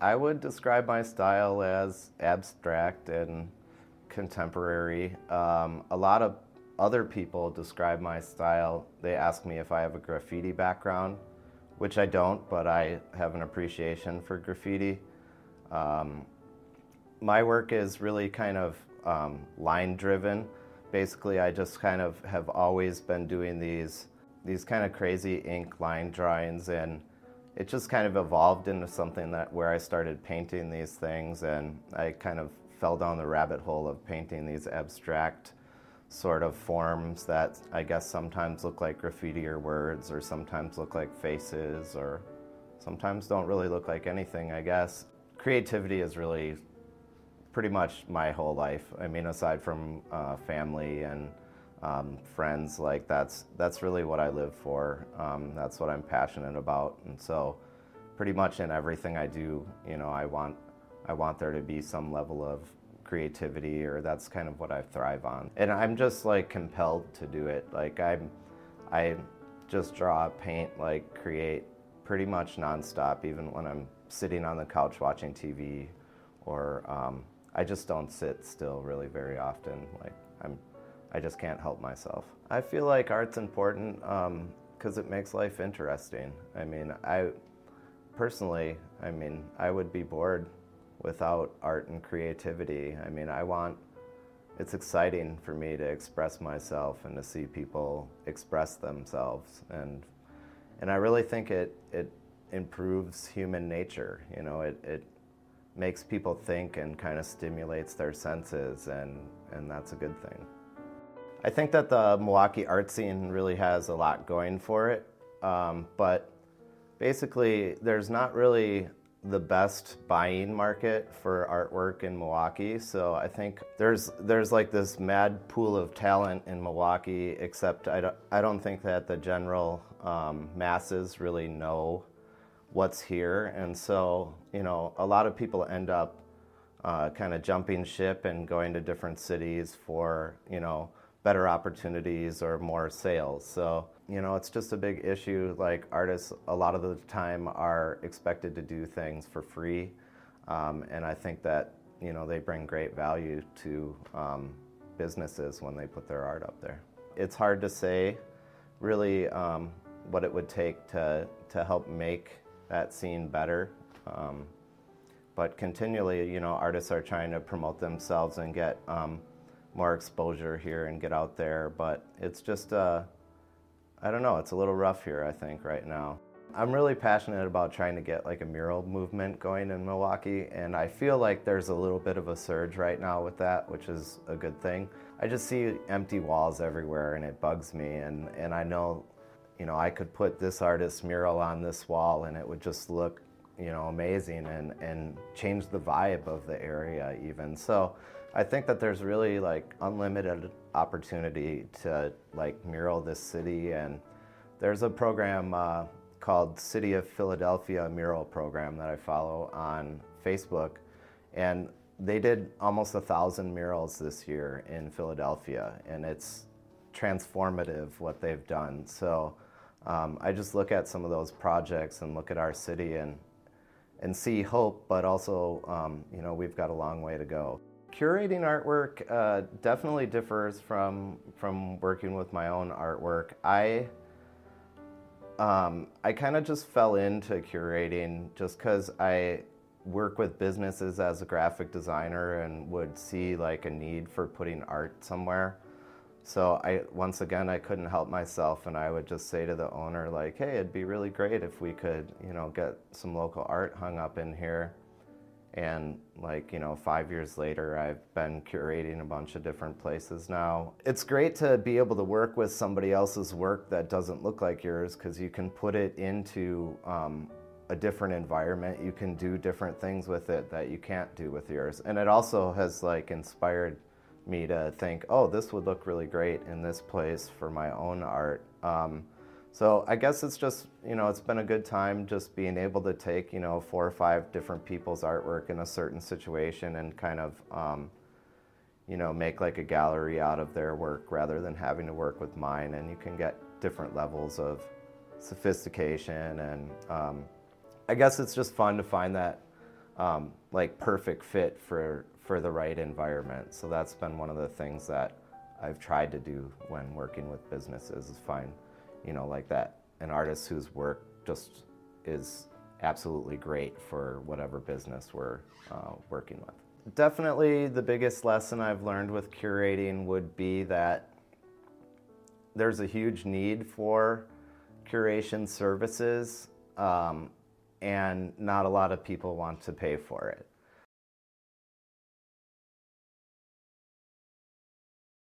I would describe my style as abstract and contemporary. Um, a lot of other people describe my style. They ask me if I have a graffiti background, which I don't, but I have an appreciation for graffiti. Um, my work is really kind of um, line driven. Basically, I just kind of have always been doing these these kind of crazy ink line drawings and it just kind of evolved into something that where I started painting these things and I kind of fell down the rabbit hole of painting these abstract sort of forms that I guess sometimes look like graffiti or words or sometimes look like faces or sometimes don't really look like anything, I guess. Creativity is really pretty much my whole life. I mean, aside from uh, family and um, friends, like that's that's really what I live for. Um, that's what I'm passionate about, and so pretty much in everything I do, you know, I want I want there to be some level of creativity, or that's kind of what I thrive on. And I'm just like compelled to do it. Like I'm, I just draw, paint, like create pretty much nonstop, even when I'm sitting on the couch watching TV, or um, I just don't sit still really very often. Like I'm, I just can't help myself. I feel like art's important because um, it makes life interesting. I mean, I personally, I mean, I would be bored without art and creativity. I mean, I want, it's exciting for me to express myself and to see people express themselves. And, and I really think it, it improves human nature. You know, it, it makes people think and kind of stimulates their senses, and, and that's a good thing. I think that the Milwaukee art scene really has a lot going for it, um, but basically, there's not really the best buying market for artwork in Milwaukee. So I think there's there's like this mad pool of talent in Milwaukee. Except I don't I don't think that the general um, masses really know what's here, and so you know a lot of people end up uh, kind of jumping ship and going to different cities for you know better opportunities or more sales. So, you know, it's just a big issue. Like artists, a lot of the time are expected to do things for free. Um, and I think that, you know, they bring great value to um, businesses when they put their art up there. It's hard to say really um, what it would take to, to help make that scene better. Um, but continually, you know, artists are trying to promote themselves and get um, more exposure here and get out there. But it's just, uh, I don't know, it's a little rough here, I think, right now. I'm really passionate about trying to get like a mural movement going in Milwaukee, and I feel like there's a little bit of a surge right now with that, which is a good thing. I just see empty walls everywhere, and it bugs me. And, and I know, you know, I could put this artist's mural on this wall, and it would just look, you know, amazing and, and change the vibe of the area, even. So I think that there's really like unlimited opportunity to like mural this city, and there's a program uh, called City of Philadelphia Mural Program that I follow on Facebook, and they did almost a thousand murals this year in Philadelphia, and it's transformative what they've done. So um, I just look at some of those projects and look at our city and and see hope, but also um, you know we've got a long way to go. Curating artwork uh, definitely differs from from working with my own artwork. I um, I kind of just fell into curating just because I work with businesses as a graphic designer and would see like a need for putting art somewhere. So I once again I couldn't help myself and I would just say to the owner like, "Hey, it'd be really great if we could, you know, get some local art hung up in here." And like, you know, five years later, I've been curating a bunch of different places now. It's great to be able to work with somebody else's work that doesn't look like yours because you can put it into um, a different environment. You can do different things with it that you can't do with yours. And it also has like inspired me to think, oh, this would look really great in this place for my own art. Um, so I guess it's just, you know, it's been a good time just being able to take, you know, four or five different people's artwork in a certain situation and kind of, um, you know, make like a gallery out of their work rather than having to work with mine. And you can get different levels of sophistication. And um, I guess it's just fun to find that um, like perfect fit for for the right environment. So that's been one of the things that I've tried to do when working with businesses is find, you know, like that an artist whose work just is absolutely great for whatever business we're uh, working with. Definitely the biggest lesson I've learned with curating would be that there's a huge need for curation services um, and not a lot of people want to pay for it.